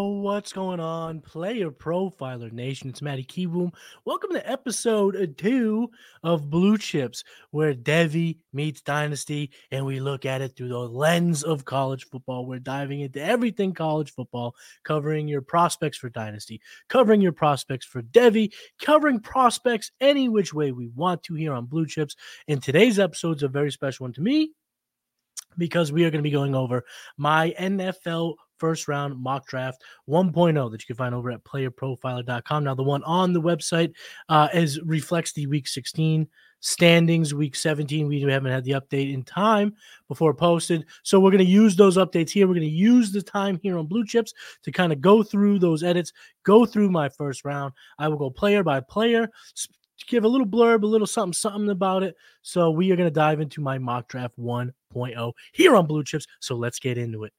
What's going on? Player Profiler Nation. It's Matty Kiwoom. Welcome to episode uh, two of Blue Chips, where Devy meets Dynasty, and we look at it through the lens of college football. We're diving into everything college football, covering your prospects for Dynasty, covering your prospects for Devy, covering prospects any which way we want to here on Blue Chips. And today's episode is a very special one to me because we are going to be going over my NFL first round mock draft 1.0 that you can find over at playerprofiler.com. Now, the one on the website uh, is reflects the week 16 standings, week 17. We haven't had the update in time before posted. So we're going to use those updates here. We're going to use the time here on Blue Chips to kind of go through those edits, go through my first round. I will go player by player, give a little blurb, a little something, something about it. So we are going to dive into my mock draft 1.0 here on Blue Chips. So let's get into it.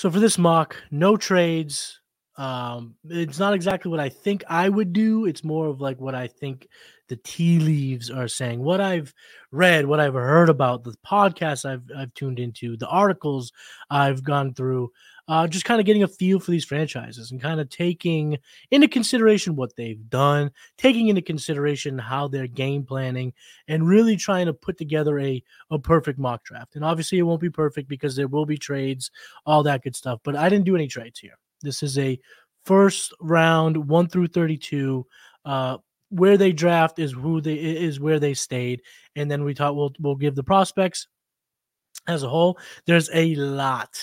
So for this mock, no trades. Um, it's not exactly what I think I would do. It's more of like what I think the tea leaves are saying. What I've read, what I've heard about, the podcasts I've I've tuned into, the articles I've gone through uh, just kind of getting a feel for these franchises and kind of taking into consideration what they've done, taking into consideration how they're game planning, and really trying to put together a, a perfect mock draft. And obviously, it won't be perfect because there will be trades, all that good stuff. But I didn't do any trades here. This is a first round, one through 32. Uh, where they draft is who they is where they stayed, and then we thought we'll we'll give the prospects as a whole. There's a lot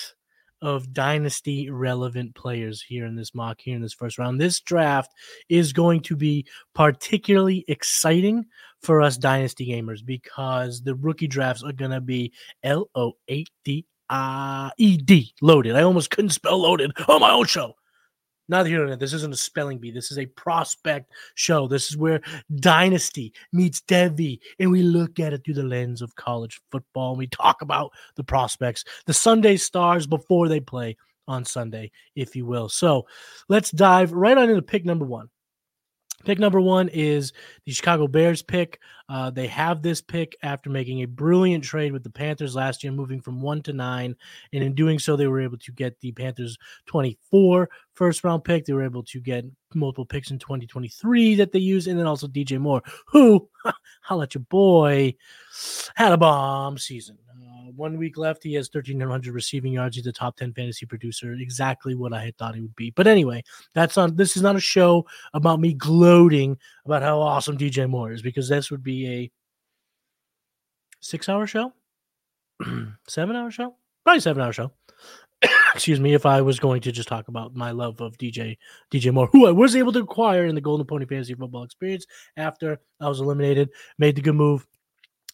of dynasty relevant players here in this mock here in this first round. This draft is going to be particularly exciting for us dynasty gamers because the rookie drafts are going to be L O A D I E D loaded. I almost couldn't spell loaded on my own show. Not here This isn't a spelling bee. This is a prospect show. This is where Dynasty meets Devy, and we look at it through the lens of college football. We talk about the prospects, the Sunday stars before they play on Sunday, if you will. So let's dive right on into pick number one. Pick number one is the Chicago Bears pick. Uh, they have this pick after making a brilliant trade with the Panthers last year, moving from one to nine. And in doing so, they were able to get the Panthers 24 first round pick. They were able to get multiple picks in 2023 that they used, and then also DJ Moore, who, I'll let your boy, had a bomb season one week left. He has 1,300 receiving yards. He's a top 10 fantasy producer. Exactly what I had thought he would be. But anyway, that's on. This is not a show about me gloating about how awesome DJ Moore is because this would be a six hour show, seven hour show, probably seven hour show. Excuse me, if I was going to just talk about my love of DJ DJ Moore, who I was able to acquire in the Golden Pony Fantasy Football Experience after I was eliminated, made the good move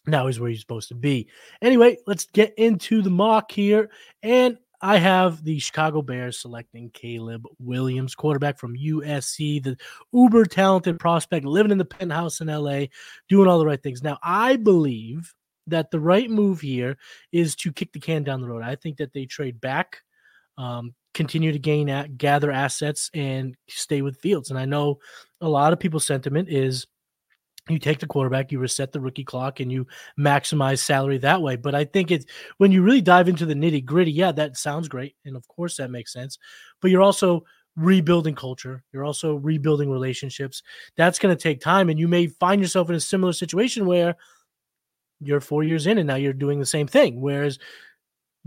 now he's where he's supposed to be. Anyway, let's get into the mock here. And I have the Chicago Bears selecting Caleb Williams, quarterback from USC, the uber talented prospect living in the penthouse in LA, doing all the right things. Now, I believe that the right move here is to kick the can down the road. I think that they trade back, um, continue to gain at, gather assets, and stay with Fields. And I know a lot of people's sentiment is you take the quarterback, you reset the rookie clock, and you maximize salary that way. But I think it's when you really dive into the nitty gritty, yeah, that sounds great. And of course, that makes sense. But you're also rebuilding culture, you're also rebuilding relationships. That's going to take time. And you may find yourself in a similar situation where you're four years in and now you're doing the same thing. Whereas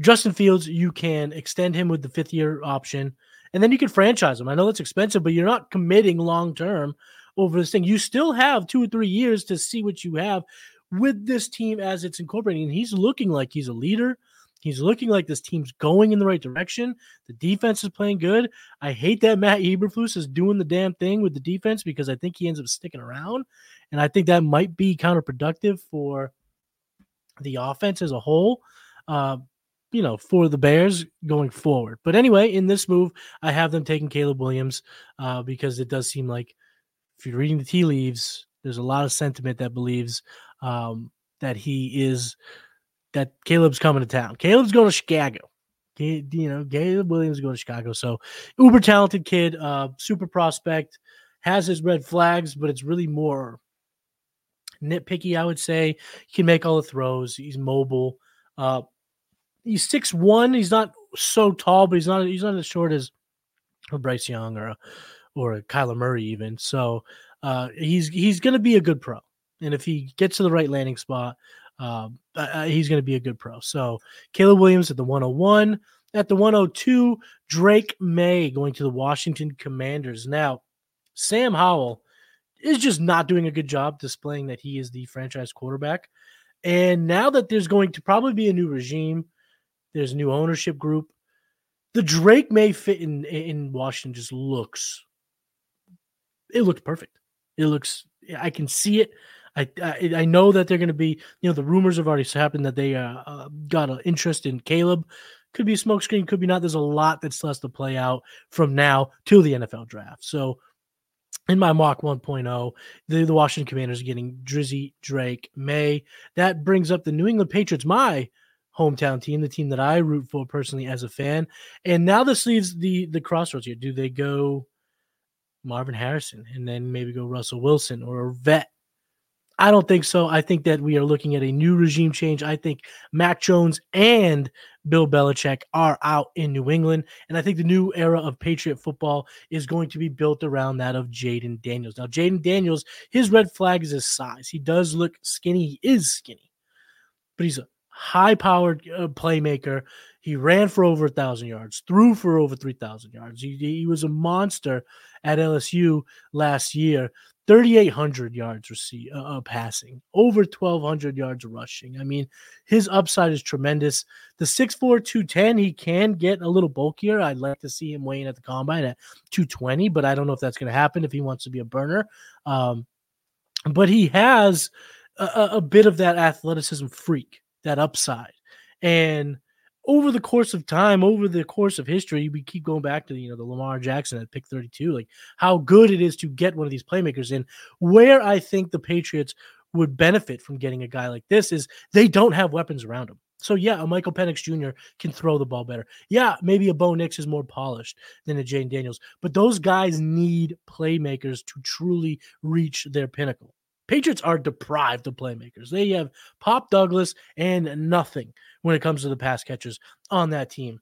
Justin Fields, you can extend him with the fifth year option and then you can franchise him. I know that's expensive, but you're not committing long term over this thing. You still have two or three years to see what you have with this team as it's incorporating. And he's looking like he's a leader. He's looking like this team's going in the right direction. The defense is playing good. I hate that Matt Eberflus is doing the damn thing with the defense because I think he ends up sticking around. And I think that might be counterproductive for the offense as a whole. Uh, you know, for the Bears going forward. But anyway, in this move, I have them taking Caleb Williams uh, because it does seem like if you're reading the tea leaves, there's a lot of sentiment that believes um, that he is that Caleb's coming to town. Caleb's going to Chicago. You know, Caleb Williams going to Chicago. So uber talented kid, uh, super prospect, has his red flags, but it's really more nitpicky, I would say. He can make all the throws. He's mobile. Uh, he's six one. He's not so tall, but he's not he's not as short as a Bryce Young or or Kyler Murray even. So uh, he's he's going to be a good pro, and if he gets to the right landing spot, uh, he's going to be a good pro. So Caleb Williams at the 101. At the 102, Drake Maye going to the Washington Commanders. Now, Sam Howell is just not doing a good job displaying that he is the franchise quarterback. And now that there's going to probably be a new regime, there's a new ownership group. The Drake Maye fit in in Washington just looks it looks perfect. It looks I can see it. I I, I know that they're going to be you know the rumors have already happened that they uh, uh, got an interest in Caleb. Could be a smokescreen, could be not. There's a lot that still to play out from now till the NFL draft. So in my mock 1.0, the, the Washington Commanders are getting Drizzy, Drake, Maye. That brings up the New England Patriots, my hometown team, the team that I root for personally as a fan. And now this leaves the the crossroads here. Do they go Marvin Harrison and then maybe go Russell Wilson or a vet I don't think so. I think that we are looking at a new regime change. I think Mac Jones and Bill Belichick are out in New England. And I think the new era of Patriot football is going to be built around that of Jayden Daniels. Now, Jayden Daniels, his red flag is his size. He does look skinny. He is skinny, but he's a high powered uh, playmaker. He ran for over a thousand yards, threw for over 3,000 yards. He, he was a monster at LSU last year. 3,800 yards receive, uh, uh, passing, over 1,200 yards rushing. I mean, his upside is tremendous. The 6'4, 210, he can get a little bulkier. I'd like to see him weighing at the combine at 220, but I don't know if that's going to happen if he wants to be a burner. Um, but he has a, a bit of that athleticism freak, that upside. And over the course of time, over the course of history, we keep going back to you know the Lamar Jackson at pick 32, like how good it is to get one of these playmakers in. Where I think the Patriots would benefit from getting a guy like this is they don't have weapons around him. So yeah, a Michael Penix Jr. can throw the ball better. Yeah, maybe a Bo Nix is more polished than a Jane Daniels, but those guys need playmakers to truly reach their pinnacle. Patriots are deprived of playmakers. They have Pop Douglas and nothing when it comes to the pass catchers on that team.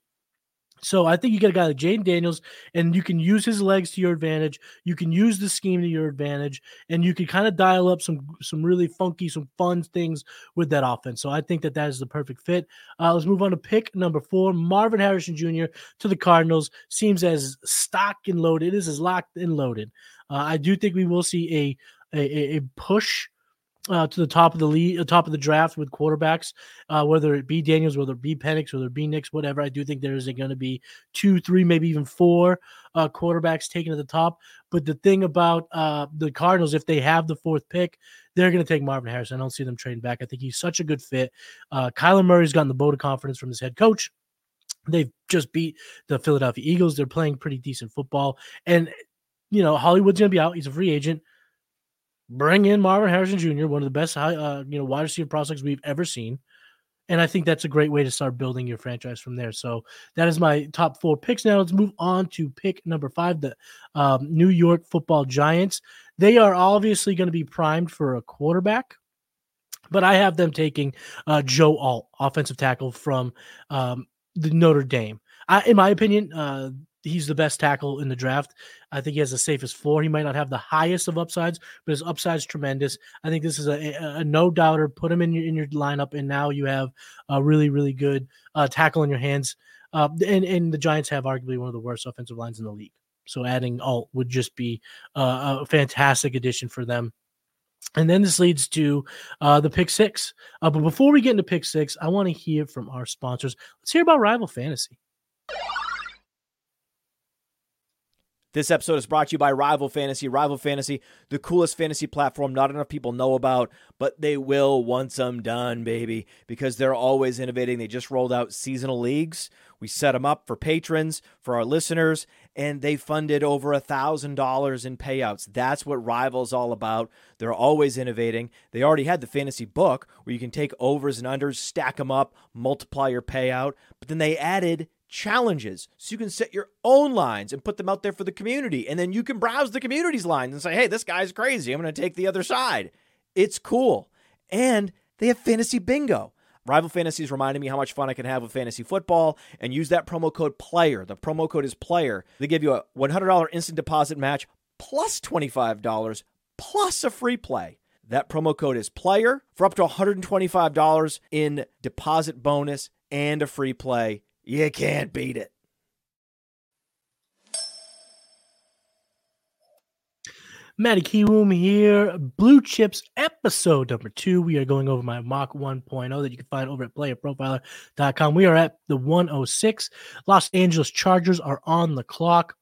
So I think you get a guy like Jayden Daniels, and you can use his legs to your advantage. You can use the scheme to your advantage, and you can kind of dial up some some really funky, some fun things with that offense. So I think that that is the perfect fit. Uh, let's move on to pick number four, Marvin Harrison Jr. to the Cardinals. Seems as stock and loaded. It is locked and loaded. Uh, I do think we will see a a, a push uh, to the top of the lead, uh, top of the draft with quarterbacks, uh, whether it be Daniels, whether it be Penix, whether it be Nix, whatever. I do think there is going to be two, three, maybe even four uh, quarterbacks taken at the top. But the thing about uh, the Cardinals, if they have the fourth pick, they're going to take Marvin Harrison. I don't see them trading back. I think he's such a good fit. Uh, Kyler Murray's gotten the vote of confidence from his head coach. They've just beat the Philadelphia Eagles. They're playing pretty decent football. And, you know, Hollywood's going to be out. He's a free agent bring in Marvin Harrison Jr., one of the best uh, you know wide receiver prospects we've ever seen. And I think that's a great way to start building your franchise from there. So that is my top four picks. Now let's move on to pick number five, the um, New York Football Giants. They are obviously going to be primed for a quarterback, but I have them taking uh, Joe Alt, offensive tackle from um, the Notre Dame. I, in my opinion, uh, he's the best tackle in the draft. I think he has the safest floor. He might not have the highest of upsides, but his upside's tremendous. I think this is a, a, a no doubter. Put him in your in your lineup, and now you have a really really good uh, tackle in your hands. Uh, and and the Giants have arguably one of the worst offensive lines in the league. So adding Alt would just be uh, a fantastic addition for them. And then this leads to uh, the pick six. Uh, but before we get into pick six, I want to hear from our sponsors. Let's hear about Rival Fantasy. This episode is brought to you by Rival Fantasy. Rival Fantasy, the coolest fantasy platform not enough people know about, but they will once I'm done, baby, because they're always innovating. They just rolled out seasonal leagues. We set them up for patrons, for our listeners, and they funded over a $1,000 in payouts. That's what Rival's all about. They're always innovating. They already had the fantasy book where you can take overs and unders, stack them up, multiply your payout, but then they added challenges so you can set your own lines and put them out there for the community and then you can browse the community's lines and say hey this guy's crazy i'm going to take the other side It's cool. And they have fantasy bingo. Rival Fantasy is reminding me how much fun I can have with fantasy football and use that promo code PLAYER. The promo code is PLAYER. They give you a $100 instant deposit match plus $25 plus a free play. That promo code is PLAYER for up to $125 in deposit bonus and a free play. You can't beat it. Matty Kiwoom here. Blue Chips episode number two. We are going over my mock 1.0 that you can find over at playerprofiler.com. We are at the 106. Los Angeles Chargers are on the clock.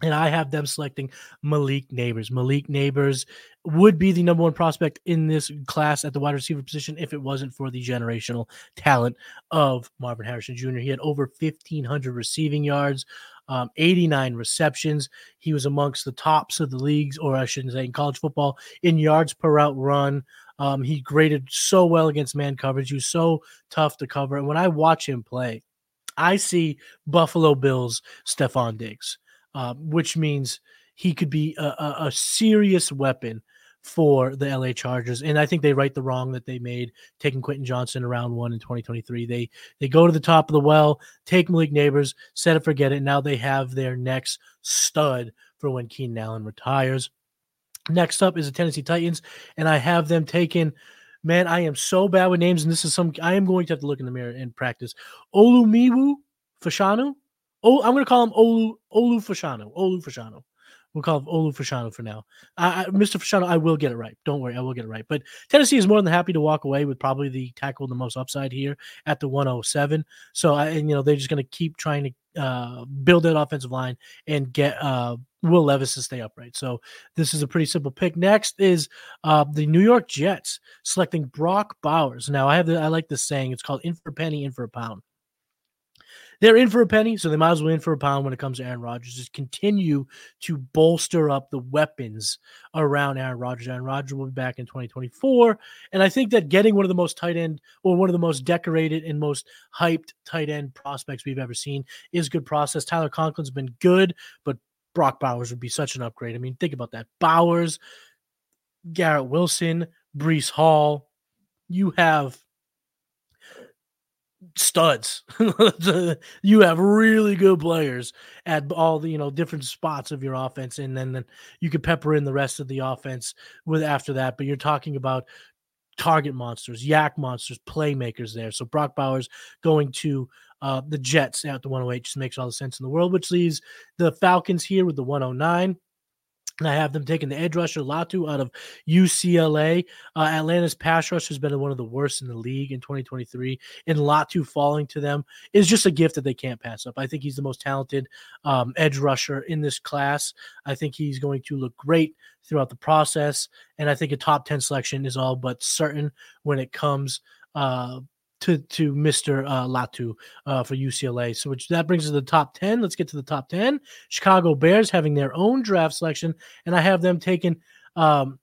And I have them selecting Malik Nabers. Malik Nabers would be the number one prospect in this class at the wide receiver position if it wasn't for the generational talent of Marvin Harrison Jr. He had over 1,500 receiving yards, um, 89 receptions. He was amongst the tops of the leagues, or I shouldn't say in college football, in yards per route run. Um, he graded so well against man coverage. He was so tough to cover. And when I watch him play, I see Buffalo Bills Stefon Diggs uh, which means he could be a, a, a, serious weapon for the LA Chargers. And I think they right the wrong that they made taking Quentin Johnston around one in 2023. They they go to the top of the well, take Malik Nabers, set it, forget it. Now they have their next stud for when Keenan Allen retires. Next up is the Tennessee Titans, and I have them taken. Man, I am so bad with names, and this is some. I am going to have to look in the mirror and practice. Olumiwu Fashanu Oh, I'm going to call him Olu Olu Fashanu. Olu Fashanu. We'll call him Olu Fashanu for now. I, I, Mr. Fashanu, I will get it right. Don't worry, I will get it right. But Tennessee is more than happy to walk away with probably the tackle the most upside here at the 107. So, I, and you know, they're just going to keep trying to uh, build that offensive line and get uh, Will Levis to stay upright. So this is a pretty simple pick. Next is uh, the New York Jets selecting Brock Bowers. Now I have the I like this saying. It's called "in for a penny, in for a pound." They're in for a penny, so they might as well in for a pound when it comes to Aaron Rodgers. Just continue to bolster up the weapons around Aaron Rodgers. Aaron Rodgers will be back in 2024. And I think that getting one of the most tight end or one of the most decorated and most hyped tight end prospects we've ever seen is good process. Tyler Conklin's been good, but Brock Bowers would be such an upgrade. I mean, think about that. Bowers, Garrett Wilson, Breece Hall. You have studs. you have really good players at all the you know different spots of your offense, and then, then you could pepper in the rest of the offense with after that. But you're talking about target monsters, yak monsters, playmakers there. So Brock Bowers going to uh, the Jets at the 108 just makes all the sense in the world, which leaves the Falcons here with the 109. I have them taking the edge rusher Latu out of UCLA. Uh, Atlanta's pass rush has been one of the worst in the league in 2023, and Latu falling to them is just a gift that they can't pass up. I think he's the most talented um, edge rusher in this class. I think he's going to look great throughout the process, and I think a top 10 selection is all but certain when it comes uh, to to Mr. Uh, Latu uh, for UCLA. So which that brings us to the top 10. Let's get to the top 10. Chicago Bears having their own draft selection, and I have them taking um,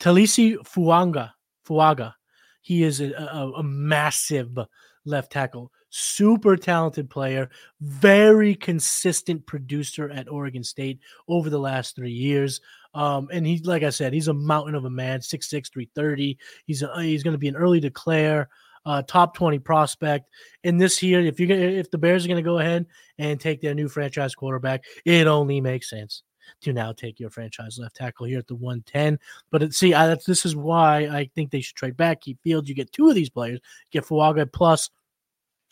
Taliese Fuanga. Fuaga. He is a, a, a massive left tackle, super talented player, very consistent producer at Oregon State over the last three years. Um, and he's like I said, he's a mountain of a man, 6'6, 330. He's a, he's going to be an early declare uh, top 20 prospect. In this year, if you if the Bears are going to go ahead and take their new franchise quarterback, it only makes sense to now take your franchise left tackle here at the 110. But it, see, I, this is why I think they should trade back, keep Fields. You get two of these players, get Fuaga plus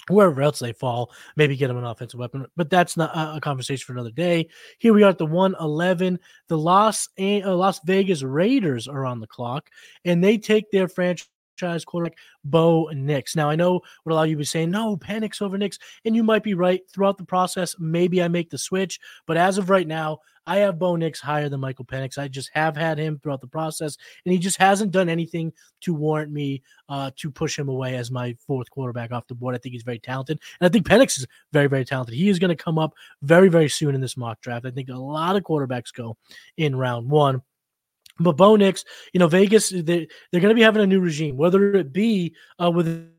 wherever else they fall, maybe get them an offensive weapon. But that's not a, conversation for another day. Here we are at the 111. The Las uh, Las Vegas Raiders are on the clock, and they take their franchise franchise quarterback Bo Nix. Now I know what a lot of you be saying, no, Penix over Nix, and you might be right. Throughout the process, maybe I make the switch, but as of right now, I have Bo Nix higher than Michael Penix. I just have had him throughout the process, and he just hasn't done anything to warrant me uh, to push him away as my fourth quarterback off the board. I think he's very talented, and I think Penix is very, very talented. He is going to come up very, very soon in this mock draft. I think a lot of quarterbacks go in round one. But Bo Nix, you know, Vegas, they, they're going to be having a new regime, whether it be uh, with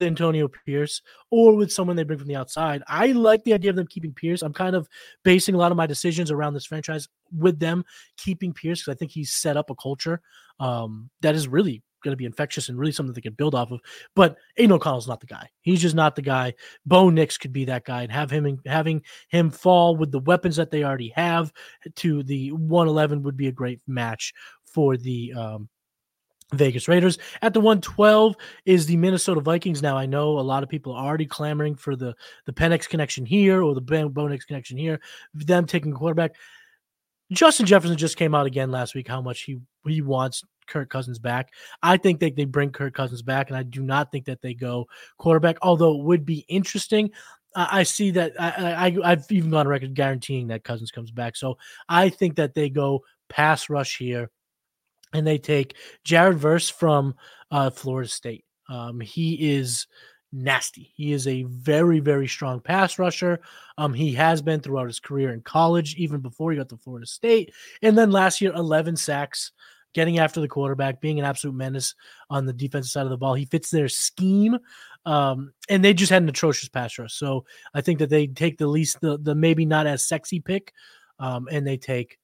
Antonio Pierce or with someone they bring from the outside. I like the idea of them keeping Pierce. I'm kind of basing a lot of my decisions around this franchise with them keeping Pierce because I think he's set up a culture um, that is really going to be infectious and really something they can build off of. But Aidan O'Connell's not the guy. He's just not the guy. Bo Nix could be that guy and have him having him fall with the weapons that they already have to the 111 would be a great match for the um, Vegas Raiders. At the 112 is the Minnesota Vikings. Now I know a lot of people are already clamoring for the the Penix connection here or the Bo Nix connection here. Them taking quarterback. Justin Jefferson just came out again last week how much he he wants Kirk Cousins back. I think that they bring Kirk Cousins back, and I do not think that they go quarterback. Although it would be interesting. I see that I, I have even gone on record guaranteeing that Cousins comes back. So I think that they go pass rush here and they take Jared Verse from uh, Florida State. Um, he is nasty. He is a very, very strong pass rusher. Um, he has been throughout his career in college, even before he got to Florida State. And then last year, 11 sacks, getting after the quarterback, being an absolute menace on the defensive side of the ball. He fits their scheme. Um, and they just had an atrocious pass rush. So I think that they take the least, the, the maybe not as sexy pick, um, and they take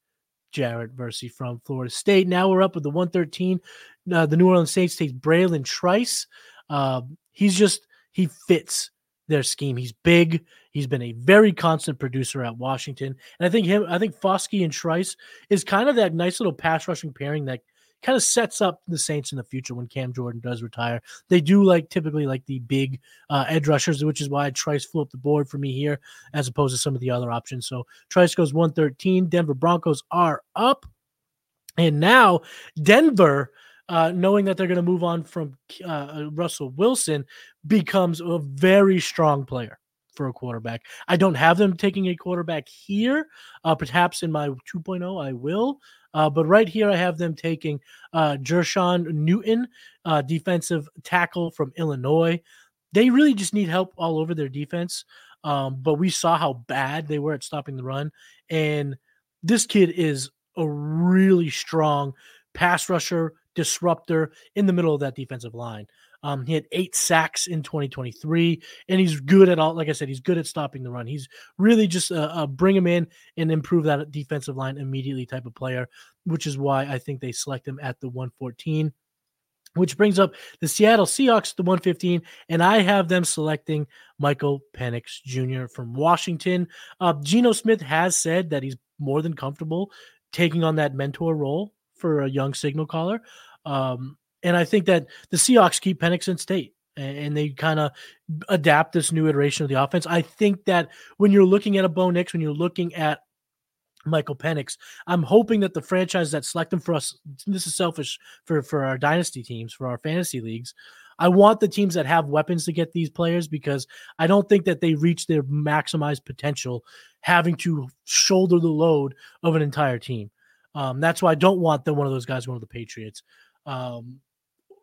Jared Versey from Florida State. Now we're up with the 113. Uh, the New Orleans Saints takes Bralen Trice. Uh, he's just he fits their scheme. He's big. He's been a very constant producer at Washington, and I think him. I think Foskey and Trice is kind of that nice little pass rushing pairing that kind of sets up the Saints in the future when Cam Jordan does retire. They do like typically like the big uh, edge rushers, which is why Trice flew up the board for me here as opposed to some of the other options. So Trice goes 113. Denver Broncos are up. And now Denver, uh, knowing that they're going to move on from uh, Russell Wilson, becomes a very strong player for a quarterback. I don't have them taking a quarterback here. Uh, perhaps in my 2.0, I will. Uh, but right here, I have them taking uh, Jer'Zhan Newton, uh, defensive tackle from Illinois. They really just need help all over their defense. Um, but we saw how bad they were at stopping the run. And this kid is a really strong pass rusher, disruptor in the middle of that defensive line. Um, he had eight sacks in 2023, and he's good at all. Like I said, he's good at stopping the run. He's really just a, a bring him in and improve that defensive line immediately type of player, which is why I think they select him at the 114 which brings up the Seattle Seahawks the 115, and I have them selecting Michael Penix Jr. from Washington. Uh, Geno Smith has said that he's more than comfortable taking on that mentor role for a young signal caller. Um, and I think that the Seahawks keep Penix in state and they kind of adapt this new iteration of the offense. I think that when you're looking at a Bo Nix, when you're looking at Michael Penix, I'm hoping that the franchise that select them for us, this is selfish for, for our dynasty teams, for our fantasy leagues. I want the teams that have weapons to get these players because I don't think that they reach their maximized potential having to shoulder the load of an entire team. Um, that's why I don't want the, one of those guys going to the Patriots. Um,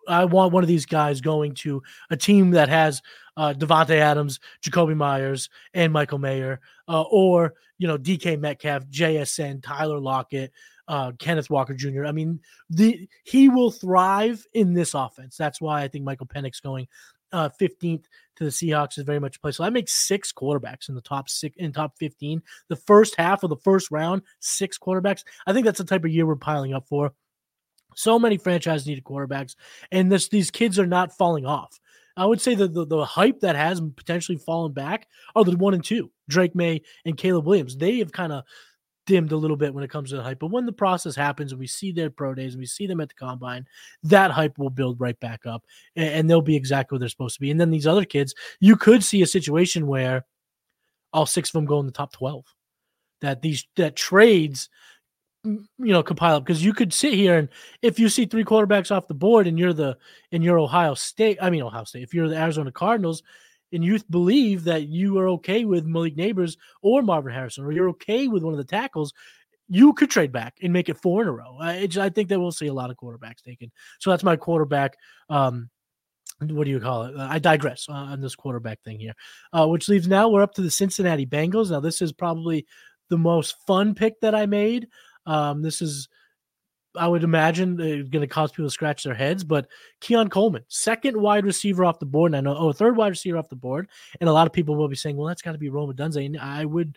I want one of these guys going to a team that has uh, Davante Adams, Jakobi Meyers, and Michael Mayer, uh, or you know DK Metcalf, JSN, Tyler Lockett, uh, Kenneth Walker Jr. I mean, the he will thrive in this offense. That's why I think Michael Penix going uh, 15th to the Seahawks is very much a play. So I make six quarterbacks in the top six in top 15. The first half of the first round, six quarterbacks. I think that's the type of year we're piling up for. So many franchises needed quarterbacks, and this these kids are not falling off. I would say that the, the hype that has potentially fallen back are the one and two, Drake Maye and Caleb Williams. They have kind of dimmed a little bit when it comes to the hype. But when the process happens and we see their pro days and we see them at the combine, that hype will build right back up and, and they'll be exactly what they're supposed to be. And then these other kids, you could see a situation where all six of them go in the top 12. That these that trades you know compile up because you could sit here and if you see three quarterbacks off the board and you're the and you're Ohio State, I mean Ohio State, if you're the Arizona Cardinals and you believe that you are okay with Malik Nabers or Marvin Harrison, or you're okay with one of the tackles, you could trade back and make it four in a row. I, I think that we'll see a lot of quarterbacks taken. So that's my quarterback. Um, what do you call it? I digress on this quarterback thing here, uh, which leaves now we're up to the Cincinnati Bengals. Now this is probably the most fun pick that I made. Um, this is I would imagine they're going to cause people to scratch their heads. But Keon Coleman, second wide receiver off the board, and I know, oh, third wide receiver off the board, and a lot of people will be saying, well, that's got to be Roma Odunze, and I would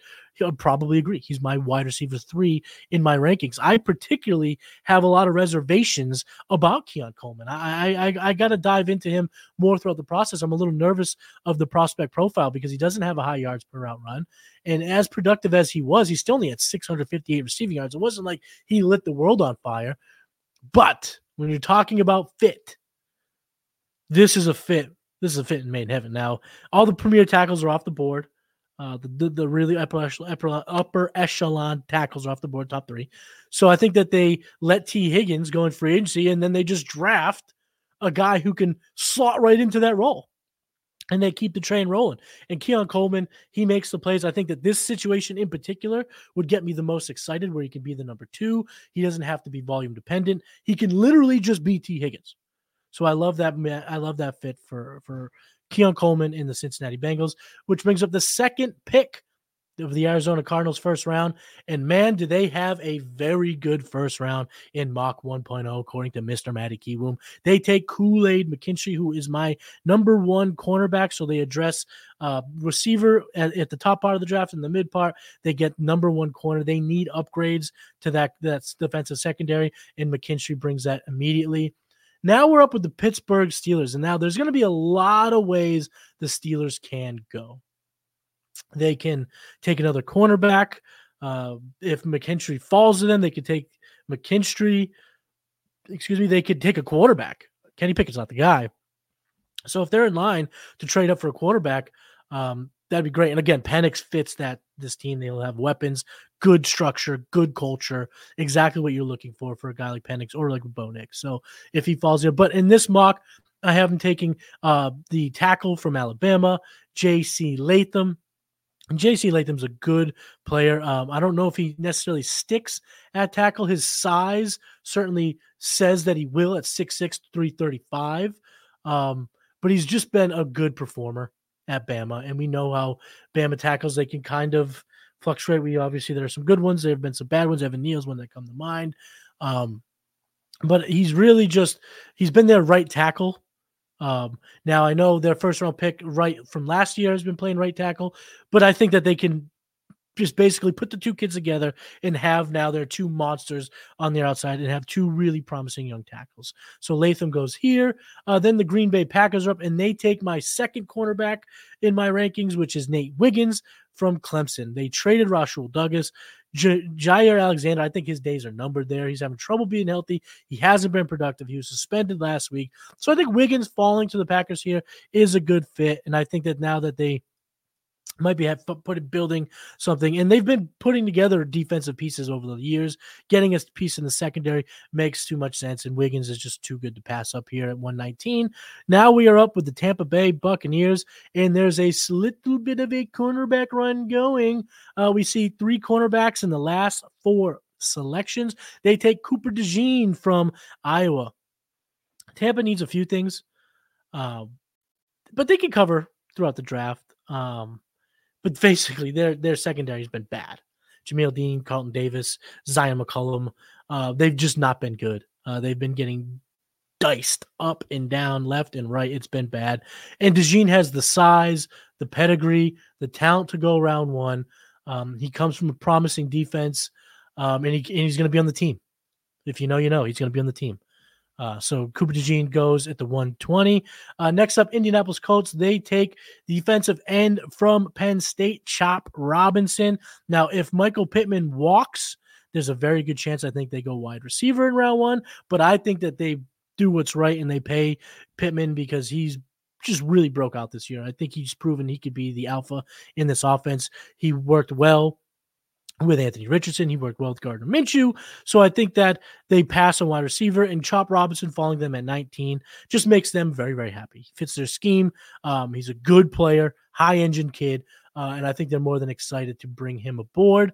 probably agree. He's my wide receiver three in my rankings. I particularly have a lot of reservations about Keon Coleman. I I, I got to dive into him more throughout the process. I'm a little nervous of the prospect profile because he doesn't have a high yards per route run, and as productive as he was, he still only had 658 receiving yards. It wasn't like he lit the world on fire. But when you're talking about fit, this is a fit. This is a fit in main heaven. Now, all the premier tackles are off the board. Uh, the, the, really upper echelon, upper, echelon tackles off the board, top three. So I think that they let Tee Higgins go in free agency, and then they just draft a guy who can slot right into that role, and they keep the train rolling. And Keon Coleman, he makes the plays. I think that this situation in particular would get me the most excited, where he can be the number two. He doesn't have to be volume dependent. He can literally just be Tee Higgins. So I love that. I love that fit for for Keon Coleman in the Cincinnati Bengals, which brings up the second pick of the Arizona Cardinals first round. And man, do they have a very good first round in mock 1.0, according to Mr. Matty Kiwoom. They take Kool Aid McKinstry, who is my number one cornerback. So they address uh, receiver at, at, the top part of the draft and the mid part. They get number one corner. They need upgrades to that that's defensive secondary, and McKinstry brings that immediately. Now we're up with the Pittsburgh Steelers, and now there's going to be a lot of ways the Steelers can go. They can take another cornerback. Uh, if McKinstry falls to them, they could take McKinstry. Excuse me, they could take a quarterback. Kenny Pickett's not the guy. So if they're in line to trade up for a quarterback, um, that'd be great. And again, Penix fits that this team. They'll have weapons, good structure, good culture, exactly what you're looking for for a guy like Penix or like Bo. So if he falls there, but in this mock, I have him taking uh, the tackle from Alabama, J.C. Latham. J.C. Latham's a good player. Um, I don't know if he necessarily sticks at tackle. His size certainly says that he will at 6'6, 335. Um, but he's just been a good performer at Bama, and we know how Bama tackles they can kind of fluctuate. We obviously there are some good ones, there have been some bad ones. Evan Neal's one that come to mind, um, but he's really just he's been their right tackle. Um, now I know their first round pick right from last year has been playing right tackle, but I think that they can just basically put the two kids together and have now their two monsters on the outside and have two really promising young tackles. So Latham goes here. Uh, then the Green Bay Packers are up and they take my second cornerback in my rankings, which is Nate Wiggins from Clemson. They traded Rasul Douglas. J- Jaire Alexander, I think his days are numbered there. He's having trouble being healthy. He hasn't been productive. He was suspended last week. So I think Wiggins falling to the Packers here is a good fit. And I think that now that they might be have put building something and they've been putting together defensive pieces over the years. Getting a piece in the secondary makes too much sense and wiggins is just too good to pass up here at 119 now we are up with the tampa bay buccaneers and there's a little bit of a cornerback run going. Uh, we see three cornerbacks in the last four selections. They take cooper dejean from iowa. Tampa needs a few things uh, but they can cover throughout the draft um, but basically their their secondary has been bad. Jamel Dean, Carlton Davis, Zyon McCollum, uh, they've just not been good. Uh, they've been getting diced up and down, left and right. It's been bad. And DeJean has the size, the pedigree, the talent to go round one. Um, he comes from a promising defense, um, and, he, and he's going to be on the team. If you know, you know, he's going to be on the team. Uh, so Cooper DeJean goes at the 120. Uh, next up, Indianapolis Colts. They take defensive end from Penn State, Chop Robinson. Now, if Michael Pittman walks, there's a very good chance I think they go wide receiver in round one. But I think that they do what's right and they pay Pittman because he's just really broke out this year. I think he's proven he could be the alpha in this offense. He worked well with Anthony Richardson. He worked well with Gardner Minshew. So I think that they pass a wide receiver and Chop Robinson falling them at 19 just makes them very, very happy. He fits their scheme. Um, he's a good player, high engine kid. Uh, and I think they're more than excited to bring him aboard.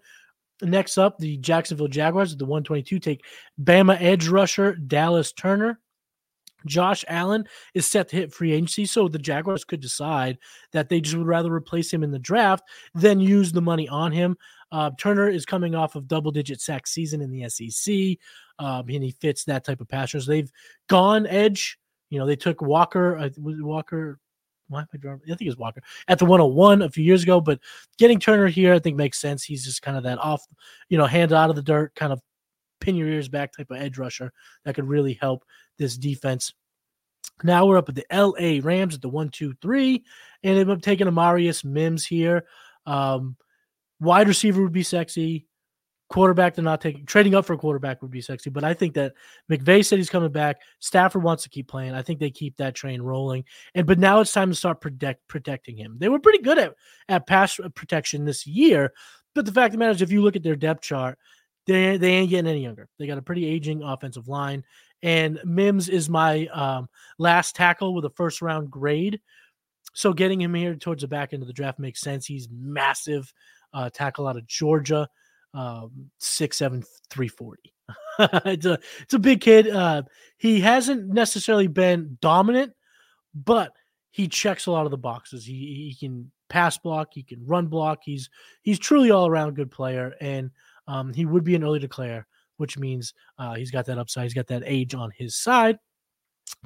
Next up, the Jacksonville Jaguars at the 122 take Bama edge rusher Dallas Turner. Josh Allen is set to hit free agency, so the Jaguars could decide that they just would rather replace him in the draft than use the money on him. Uh, Turner is coming off of double digit sack season in the SEC. um, and he fits that type of pass rush. They've gone edge. You know, they took Walker. Uh, Walker? Why am I drawing? I think it was Walker at the 101 a few years ago. But getting Turner here, I think makes sense. He's just kind of that off, you know, hand out of the dirt, kind of pin your ears back type of edge rusher that could really help this defense. Now we're up at the LA Rams at the one, two, three, and they've taken Amarius Mims here. Um, wide receiver would be sexy. Quarterback, they're not taking trading up for a quarterback would be sexy, but I think that McVay said he's coming back. Stafford wants to keep playing. I think they keep that train rolling. And but now it's time to start protect protecting him. They were pretty good at at pass protection this year, but the fact of the matter is, if you look at their depth chart, they they ain't getting any younger. They got a pretty aging offensive line, and Mims is my um, last tackle with a first round grade. So getting him here towards the back end of the draft makes sense. He's massive, uh, tackle out of Georgia, um, six seven three forty. it's a it's a big kid. Uh, he hasn't necessarily been dominant, but he checks a lot of the boxes. He he can pass block, he can run block. He's he's truly all around good player, and um, he would be an early declare, which means uh, he's got that upside. He's got that age on his side.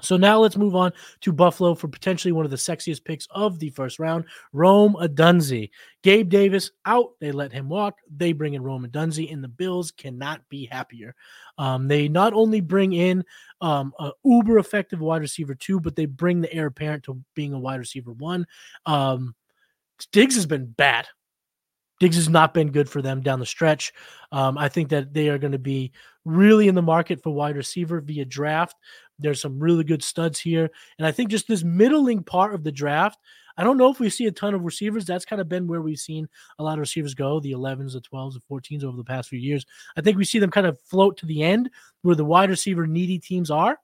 So now let's move on to Buffalo for potentially one of the sexiest picks of the first round, Rome Odunze. Gabe Davis out. They let him walk. They bring in Rome Odunze, and the Bills cannot be happier. Um, they not only bring in um, a uber effective wide receiver two, but they bring the heir apparent to being a wide receiver one. Um, Diggs has been bad Diggs has not been good for them down the stretch. Um, I think that they are going to be really in the market for wide receiver via draft. There's some really good studs here. And I think just this middling part of the draft, I don't know if we see a ton of receivers. That's kind of been where we've seen a lot of receivers go the 11s, the 12s, the 14s over the past few years. I think we see them kind of float to the end where the wide receiver needy teams are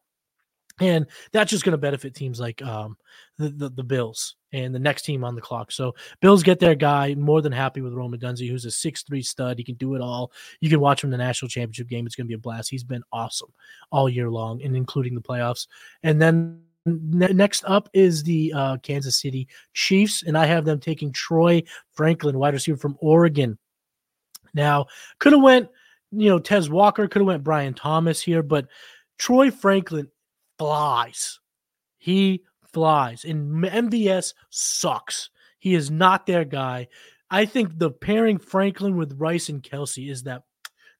and that's just going to benefit teams like um, the, the, the Bills and the next team on the clock. So Bills get their guy. More than happy with Rome Odunze, who's a six three stud. He can do it all. You can watch him in the national championship game. It's going to be a blast. He's been awesome all year long, and including the playoffs. And then next up is the uh, Kansas City Chiefs, and I have them taking Troy Franklin, wide receiver from Oregon. Now could have went, you know, Tez Walker could have went Brian Thomas here, but Troy Franklin flies. He flies. And MVS sucks. He is not their guy. I think the pairing Franklin with Rice and Kelce is that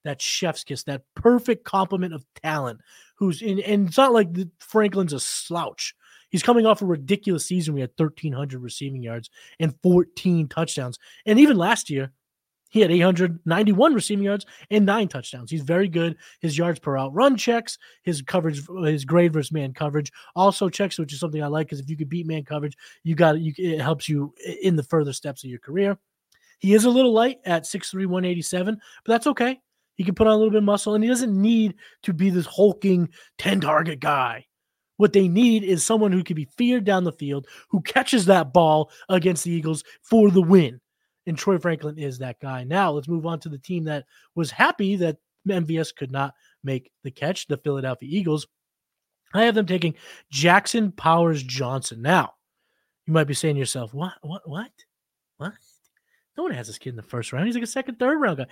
that chef's kiss, that perfect complement of talent. Who's in, and it's not like the, Franklin's a slouch. He's coming off a ridiculous season. We had 1,300 receiving yards and 14 touchdowns. And even last year, he had 891 receiving yards and nine touchdowns. He's very good. His yards per out run checks, his coverage, his grade versus man coverage also checks, which is something I like because if you could beat man coverage, you got you. It helps you in the further steps of your career. He is a little light at 6'3, 187, but that's okay. He can put on a little bit of muscle and he doesn't need to be this hulking 10 target guy. What they need is someone who can be feared down the field, who catches that ball against the Eagles for the win and Troy Franklin is that guy. Now let's move on to the team that was happy that MVS could not make the catch, the Philadelphia Eagles. I have them taking Jackson Powers Johnson. Now, you might be saying to yourself, what, what, what, what? No one has this kid in the first round. He's like a second, third round guy.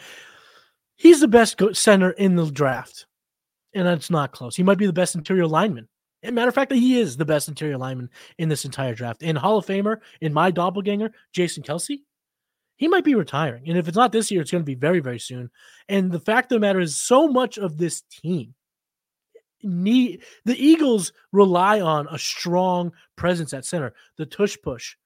He's the best center in the draft, and that's not close. He might be the best interior lineman. As matter of fact, he is the best interior lineman in this entire draft. And Hall of Famer in my doppelganger, Jason Kelce, he might be retiring. And if it's not this year, it's going to be very, very soon. And the fact of the matter is, so much of this team need the Eagles rely on a strong presence at center, the tush push,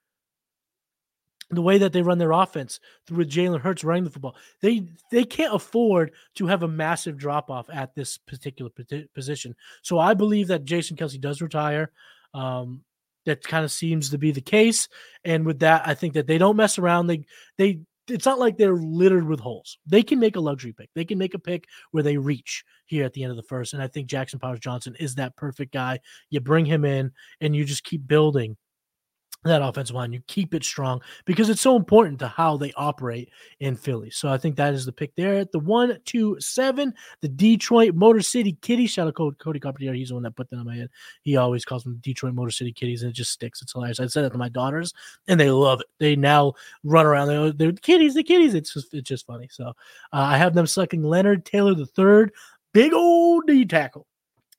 the way that they run their offense through Jalen Hurts running the football. They they can't afford to have a massive drop off at this particular position. So I believe that Jason Kelce does retire. Um, that kind of seems to be the case. And with that, I think that they don't mess around. They they it's not like they're littered with holes. They can make a luxury pick. They can make a pick where they reach here at the end of the first. And I think Jackson Powers Johnson is that perfect guy. You bring him in and you just keep building that offensive line. You keep it strong because it's so important to how they operate in Philly. So I think that is the pick there at the one, two, seven. The Detroit Motor City Kitties. Shout out to Cody Carpentier. He's the one that put that in my head. He always calls them Detroit Motor City Kitties, and it just sticks. It's hilarious. I said that to my daughters, and they love it. They now run around. They're, they're kitties, the kitties. It's just it's just funny. So uh, I have them sucking Leonard Taylor the third. Big old D tackle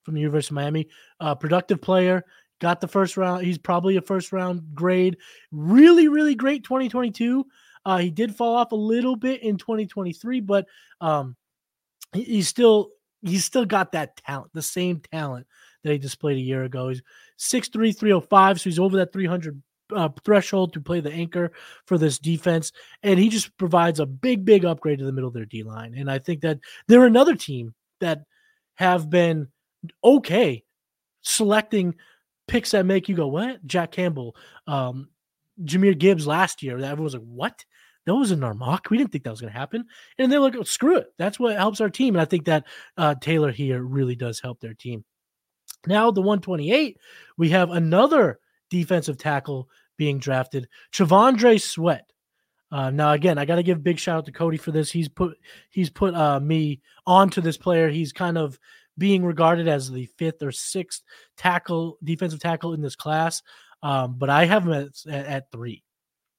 from the University of Miami. Uh, productive player, got the first round. He's probably a first round grade. Really, really great 2022. Uh, he did fall off a little bit in 2023, but um, he, he's still he's still got that talent, the same talent that he displayed a year ago. He's 6'3", 305, so he's over that 300 uh, threshold to play the anchor for this defense, and he just provides a big, big upgrade to the middle of their D line. And I think that they're another team that have been okay selecting picks that make you go, "What?" Jack Campbell, um, Jahmyr Gibbs last year. That everyone was like, "What?" That was in our mock. We didn't think that was going to happen. And they're like, screw it. That's what helps our team. And I think that uh, Taylor here really does help their team. Now, the 128, we have another defensive tackle being drafted, T'Vondre Sweat. Uh, now, again, I got to give big shout out to Cody for this. He's put he's put uh, me onto this player. He's kind of being regarded as the fifth or sixth tackle, defensive tackle in this class. Um, but I have him at, at, at three.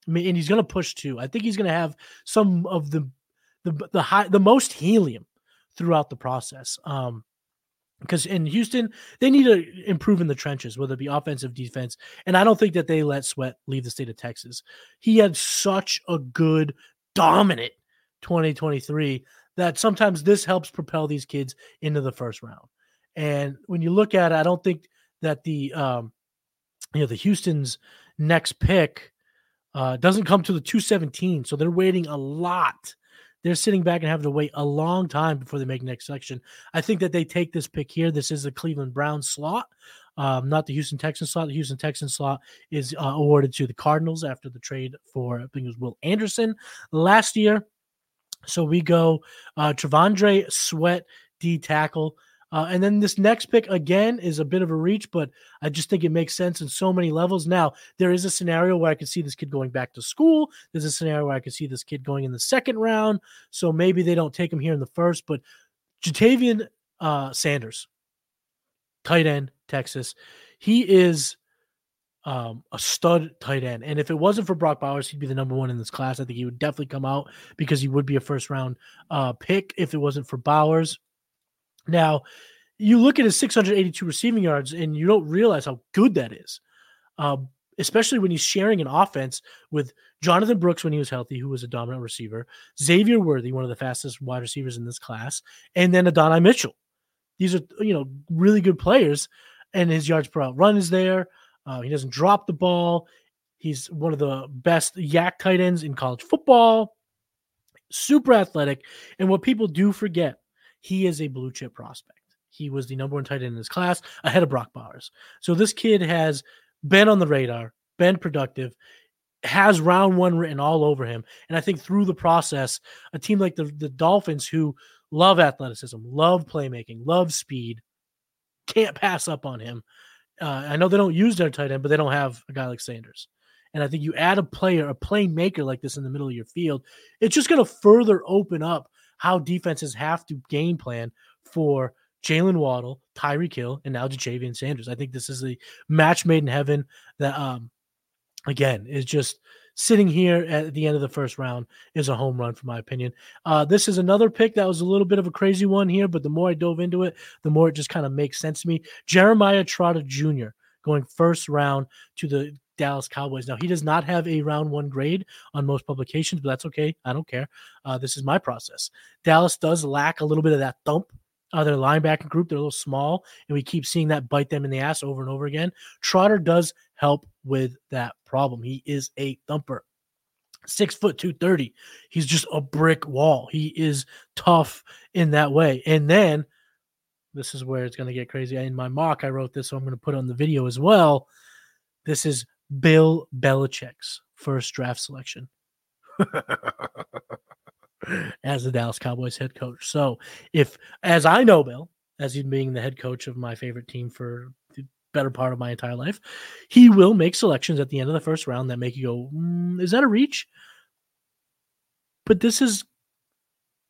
I mean, and he's going to push two. I think he's going to have some of the the the high the most helium throughout the process. Um, because in Houston they need to improve in the trenches, whether it be offensive, defense, and I don't think that they let Sweat leave the state of Texas. He had such a good, dominant 2023 that sometimes this helps propel these kids into the first round. And when you look at it, I don't think that the um, you know the Houston's next pick uh, doesn't come to the 217, so they're waiting a lot they're sitting back and having to wait a long time before they make next selection. I think that they take this pick here. This is the Cleveland Brown slot, um, not the Houston Texans slot. The Houston Texans slot is uh, awarded to the Cardinals after the trade for I think it was Will Anderson last year. So we go uh, T'Vondre Sweat D tackle. Uh, and then this next pick again is a bit of a reach, but I just think it makes sense in so many levels. Now, there is a scenario where I could see this kid going back to school. There's a scenario where I could see this kid going in the second round. So maybe they don't take him here in the first, but Ja'Tavion uh, Sanders, tight end, Texas, he is um, a stud tight end. And if it wasn't for Brock Bowers, he'd be the number one in this class. I think he would definitely come out because he would be a first round uh, pick if it wasn't for Bowers. Now, you look at his 682 receiving yards and you don't realize how good that is, uh, especially when he's sharing an offense with Jonathan Brooks when he was healthy, who was a dominant receiver, Xavier Worthy, one of the fastest wide receivers in this class, and then Adonai Mitchell. These are, you know, really good players, and his yards per route run is there. Uh, he doesn't drop the ball. He's one of the best YAC tight ends in college football. Super athletic. And what people do forget he is a blue chip prospect. He was the number one tight end in his class ahead of Brock Bowers. So this kid has been on the radar, been productive, has round one written all over him. And I think through the process, a team like the, the Dolphins who love athleticism, love playmaking, love speed, can't pass up on him. Uh, I know they don't use their tight end, but they don't have a guy like Sanders. And I think you add a player, a playmaker like this in the middle of your field, it's just going to further open up how defenses have to game plan for Jaylen Waddle, Tyreek Hill, and now Ja'Tavion Sanders. I think this is a match made in heaven that, um, again, is just sitting here at the end of the first round is a home run, for my opinion. Uh, this is another pick that was a little bit of a crazy one here, but the more I dove into it, the more it just kind of makes sense to me. Jeremiah Trotter Jr. going first round to the Dallas Cowboys. Now, he does not have a round one grade on most publications, but that's okay. I don't care. Uh, this is my process. Dallas does lack a little bit of that thump. Uh, their linebacker group, they're a little small, and we keep seeing that bite them in the ass over and over again. Trotter does help with that problem. He is a thumper. Six foot two thirty. He's just a brick wall. He is tough in that way. And then this is where it's going to get crazy. In my mock, I wrote this, so I'm going to put on the video as well. This is Bill Belichick's first draft selection as the Dallas Cowboys head coach. So, if, as I know, Bill, as you being the head coach of my favorite team for the better part of my entire life, he will make selections at the end of the first round that make you go, mm, is that a reach? But this is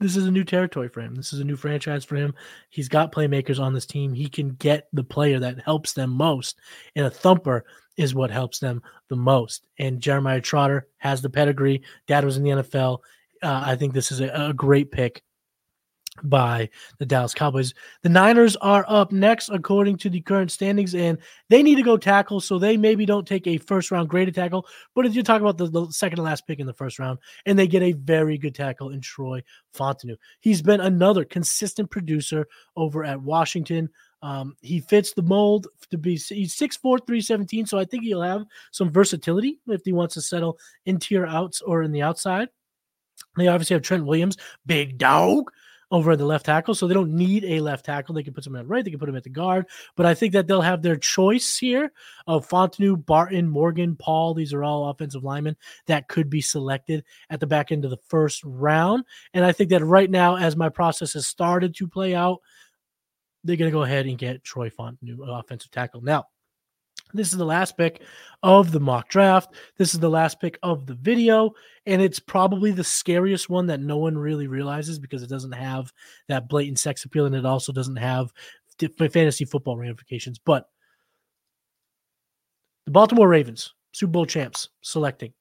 this is a new territory for him. This is a new franchise for him. He's got playmakers on this team. He can get the player that helps them most. And a thumper is what helps them the most. And Jeremiah Trotter has the pedigree. Dad was in the NFL. Uh, I think this is a, a, great pick by the Dallas Cowboys. The Niners are up next according to the current standings, and they need to go tackle, so they maybe don't take a first round graded tackle. But if you talk about the, the second to last pick in the first round, and they get a very good tackle in Troy Fautanu. He's been another consistent producer over at Washington. Um, he fits the mold to be he's 6'4, 317. So I think he'll have some versatility if he wants to settle interior outs or in the outside. They obviously have Trent Williams, big dog, over at the left tackle. So they don't need a left tackle. They can put him at right, they can put him at the guard. But I think that they'll have their choice here of Fautanu, Barton, Morgan, Paul. These are all offensive linemen that could be selected at the back end of the first round. And I think that right now, as my process has started to play out, they're going to go ahead and get Troy Fautanu, offensive tackle. Now, this is the last pick of the mock draft. This is the last pick of the video. And it's probably the scariest one that no one really realizes because it doesn't have that blatant sex appeal and it also doesn't have fantasy football ramifications. But the Baltimore Ravens, Super Bowl champs, selecting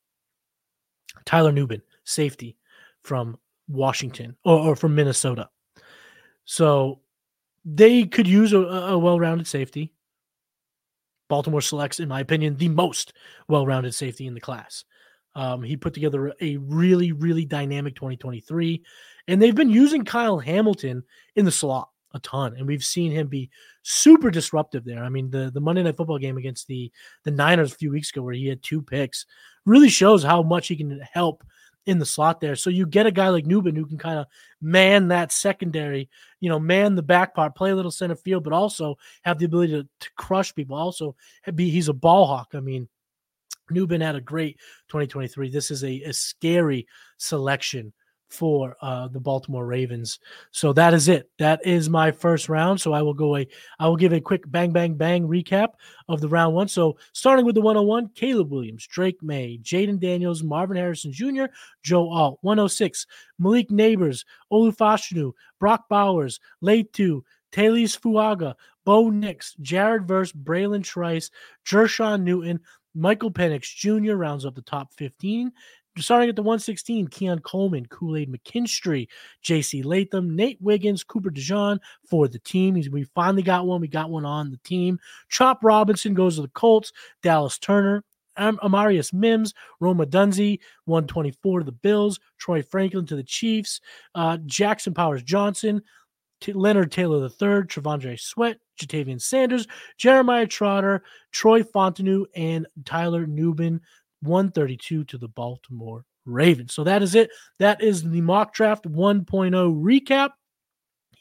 Tyler Nubin, safety from Washington or, or from Minnesota. So they could use a, a well rounded safety. Baltimore selects, in my opinion, the most well rounded safety in the class. Um, he put together a really, really dynamic 2023. And they've been using Kyle Hamilton in the slot a ton. And we've seen him be super disruptive there. I mean, the, the Monday night football game against the, the Niners a few weeks ago, where he had two picks, really shows how much he can help in the slot there. So you get a guy like Nubin who can kind of man that secondary, you know, man the back part, play a little center field, but also have the ability to, to crush people. Also, be he's a ball hawk. I mean, Nubin had a great 2023. This is a, a scary selection for uh, the Baltimore Ravens. So that is it. That is my first round. So I will go a I will give a quick bang bang bang recap of the round one. So starting with the 101, Caleb Williams, Drake Maye, Jayden Daniels, Marvin Harrison Jr., Joe Alt, 106, Malik Nabers, Olufashinu, Brock Bowers, Laiatu, Taliese Fuaga, Bo Nix, Jared Verse, Bralen Trice, Jer'Zhan Newton, Michael Penix Jr. rounds up the top 15 starting at the 116, Keon Coleman, Kool Aid McKinstry, JC Latham, Nate Wiggins, Cooper DeJean for the team. He's, we finally got one. We got one on the team. Chop Robinson goes to the Colts. Dallas Turner, Am- Amarius Mims, Rome Odunze, 124 to the Bills. Troy Franklin to the Chiefs. Uh, Jackson Powers Johnson, T- Leonard Taylor III, T'Vondre Sweat, Ja'Tavion Sanders, Jeremiah Trotter, Troy Fautanu, and Tyler Nubin 132 to the Baltimore Ravens. So that is it. That is the mock draft 1.0 recap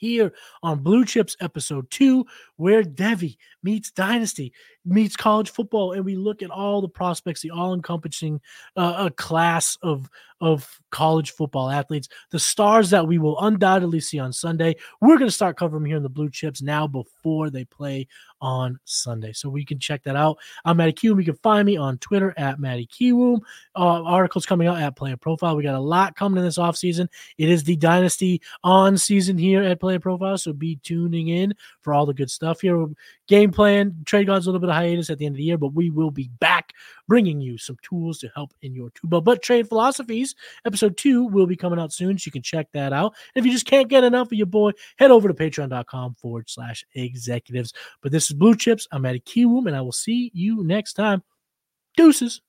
here on Blue Chips episode two, where Devy meets Dynasty, meets college football, and we look at all the prospects, the all-encompassing uh, class of of college football athletes, the stars that we will undoubtedly see on Sunday. We're going to start covering here in the Blue Chips now before they play on Sunday. So we can check that out. I'm Matty Kiwoom. You can find me on Twitter at Matty Kiwoom. Uh, articles coming out at PlayerProfiler. We got a lot coming in this offseason. It is the Dynasty on season here at PlayerProfiler. So be tuning in for all the good stuff here. Game plan, trade gods a little bit of hiatus at the end of the year, but we will be back bringing you some tools to help in your tuba. But trade philosophies, episode two will be coming out soon. So you can check that out. And if you just can't get enough of your boy, head over to patreon.com forward slash executives. But this is Blue Chips. I'm Matty Kiwoom, and I will see you next time. Deuces.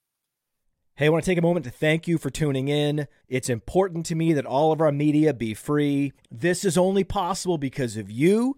Hey, I want to take a moment to thank you for tuning in. It's important to me that all of our media be free. This is only possible because of you